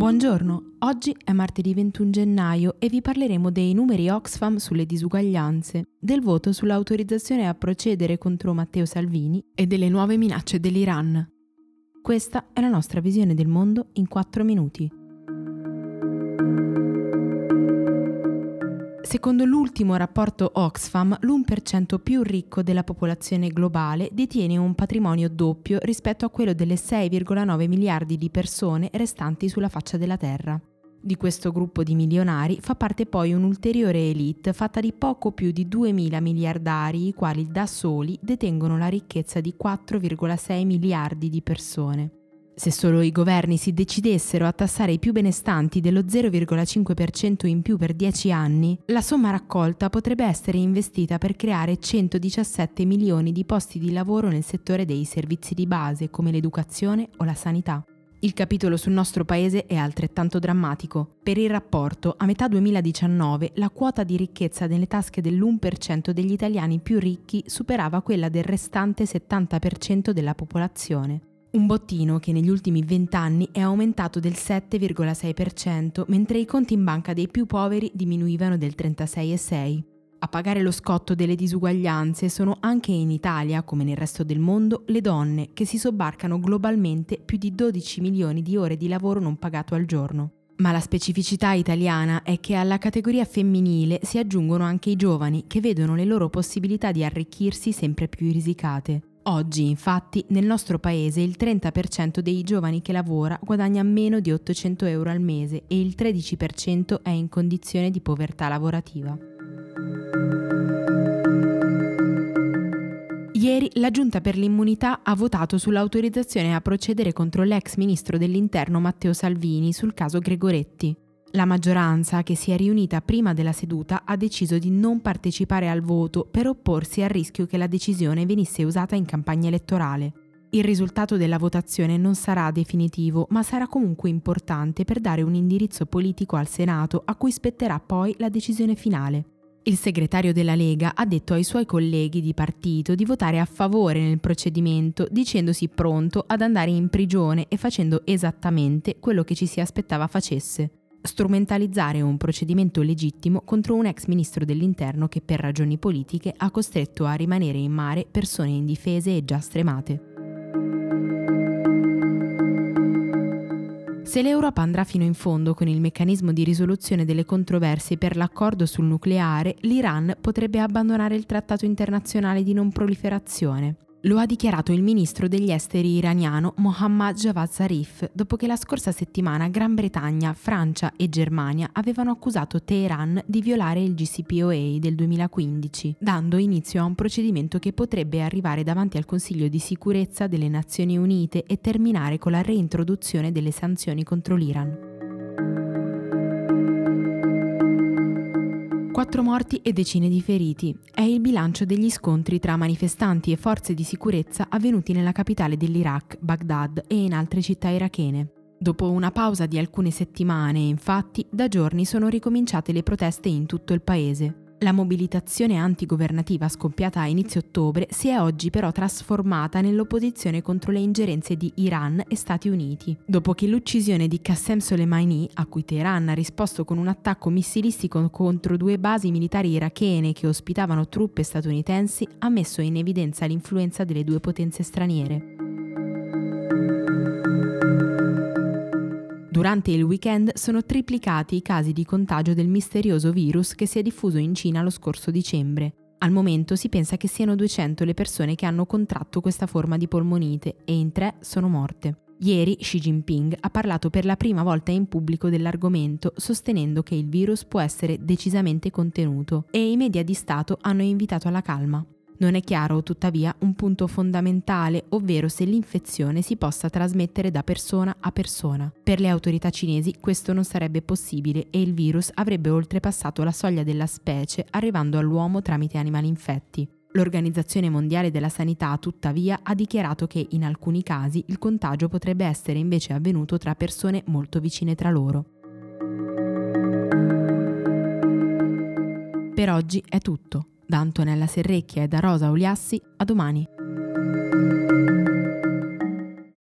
Buongiorno, oggi è martedì 21 gennaio e vi parleremo dei numeri Oxfam sulle disuguaglianze, del voto sull'autorizzazione a procedere contro Matteo Salvini e delle nuove minacce dell'Iran. Questa è la nostra visione del mondo in 4 minuti. Secondo l'ultimo rapporto Oxfam, l'1% più ricco della popolazione globale detiene un patrimonio doppio rispetto a quello delle 6,9 miliardi di persone restanti sulla faccia della Terra. Di questo gruppo di milionari fa parte poi un'ulteriore elite fatta di poco più di 2.000 miliardari, i quali da soli detengono la ricchezza di 4,6 miliardi di persone. Se solo i governi si decidessero a tassare i più benestanti dello 0,5% in più per 10 anni, la somma raccolta potrebbe essere investita per creare 117 milioni di posti di lavoro nel settore dei servizi di base come l'educazione o la sanità. Il capitolo sul nostro paese è altrettanto drammatico. Per il rapporto, a metà 2019 la quota di ricchezza nelle tasche dell'1% degli italiani più ricchi superava quella del restante 70% della popolazione. Un bottino che negli ultimi vent'anni è aumentato del 7,6%, mentre i conti in banca dei più poveri diminuivano del 36,6%. A pagare lo scotto delle disuguaglianze sono anche in Italia, come nel resto del mondo, le donne che si sobbarcano globalmente più di 12 milioni di ore di lavoro non pagato al giorno. Ma la specificità italiana è che alla categoria femminile si aggiungono anche i giovani che vedono le loro possibilità di arricchirsi sempre più risicate. Oggi, infatti, nel nostro paese il 30% dei giovani che lavora guadagna meno di 800 euro al mese e il 13% è in condizione di povertà lavorativa. Ieri la Giunta per l'immunità ha votato sull'autorizzazione a procedere contro l'ex ministro dell'Interno Matteo Salvini sul caso Gregoretti. La maggioranza, che si è riunita prima della seduta, ha deciso di non partecipare al voto per opporsi al rischio che la decisione venisse usata in campagna elettorale. Il risultato della votazione non sarà definitivo, ma sarà comunque importante per dare un indirizzo politico al Senato a cui spetterà poi la decisione finale. Il segretario della Lega ha detto ai suoi colleghi di partito di votare a favore nel procedimento, dicendosi pronto ad andare in prigione e facendo esattamente quello che ci si aspettava facesse strumentalizzare un procedimento legittimo contro un ex ministro dell'interno che per ragioni politiche ha costretto a rimanere in mare persone indifese e già stremate. Se l'Europa andrà fino in fondo con il meccanismo di risoluzione delle controversie per l'accordo sul nucleare, l'Iran potrebbe abbandonare il trattato internazionale di non proliferazione. Lo ha dichiarato il ministro degli esteri iraniano Mohammad Javad Zarif dopo che la scorsa settimana Gran Bretagna, Francia e Germania avevano accusato Teheran di violare il GCPOA del 2015, dando inizio a un procedimento che potrebbe arrivare davanti al Consiglio di sicurezza delle Nazioni Unite e terminare con la reintroduzione delle sanzioni contro l'Iran. Quattro morti e decine di feriti. È il bilancio degli scontri tra manifestanti e forze di sicurezza avvenuti nella capitale dell'Iraq, Baghdad, e in altre città irachene. Dopo una pausa di alcune settimane, infatti, da giorni sono ricominciate le proteste in tutto il paese. La mobilitazione antigovernativa scoppiata a inizio ottobre si è oggi però trasformata nell'opposizione contro le ingerenze di Iran e Stati Uniti, dopo che l'uccisione di Qassem Soleimani, a cui Teheran ha risposto con un attacco missilistico contro due basi militari irachene che ospitavano truppe statunitensi, ha messo in evidenza l'influenza delle due potenze straniere. Durante il weekend sono triplicati i casi di contagio del misterioso virus che si è diffuso in Cina lo scorso dicembre. Al momento si pensa che siano 200 le persone che hanno contratto questa forma di polmonite e in tre sono morte. Ieri Xi Jinping ha parlato per la prima volta in pubblico dell'argomento, sostenendo che il virus può essere decisamente contenuto e i media di Stato hanno invitato alla calma. Non è chiaro, tuttavia, un punto fondamentale, ovvero se l'infezione si possa trasmettere da persona a persona. Per le autorità cinesi questo non sarebbe possibile e il virus avrebbe oltrepassato la soglia della specie, arrivando all'uomo tramite animali infetti. L'Organizzazione Mondiale della Sanità, tuttavia, ha dichiarato che in alcuni casi il contagio potrebbe essere invece avvenuto tra persone molto vicine tra loro. Per oggi è tutto. Da Antonella Serrecchia e da Rosa Uliassi, a domani.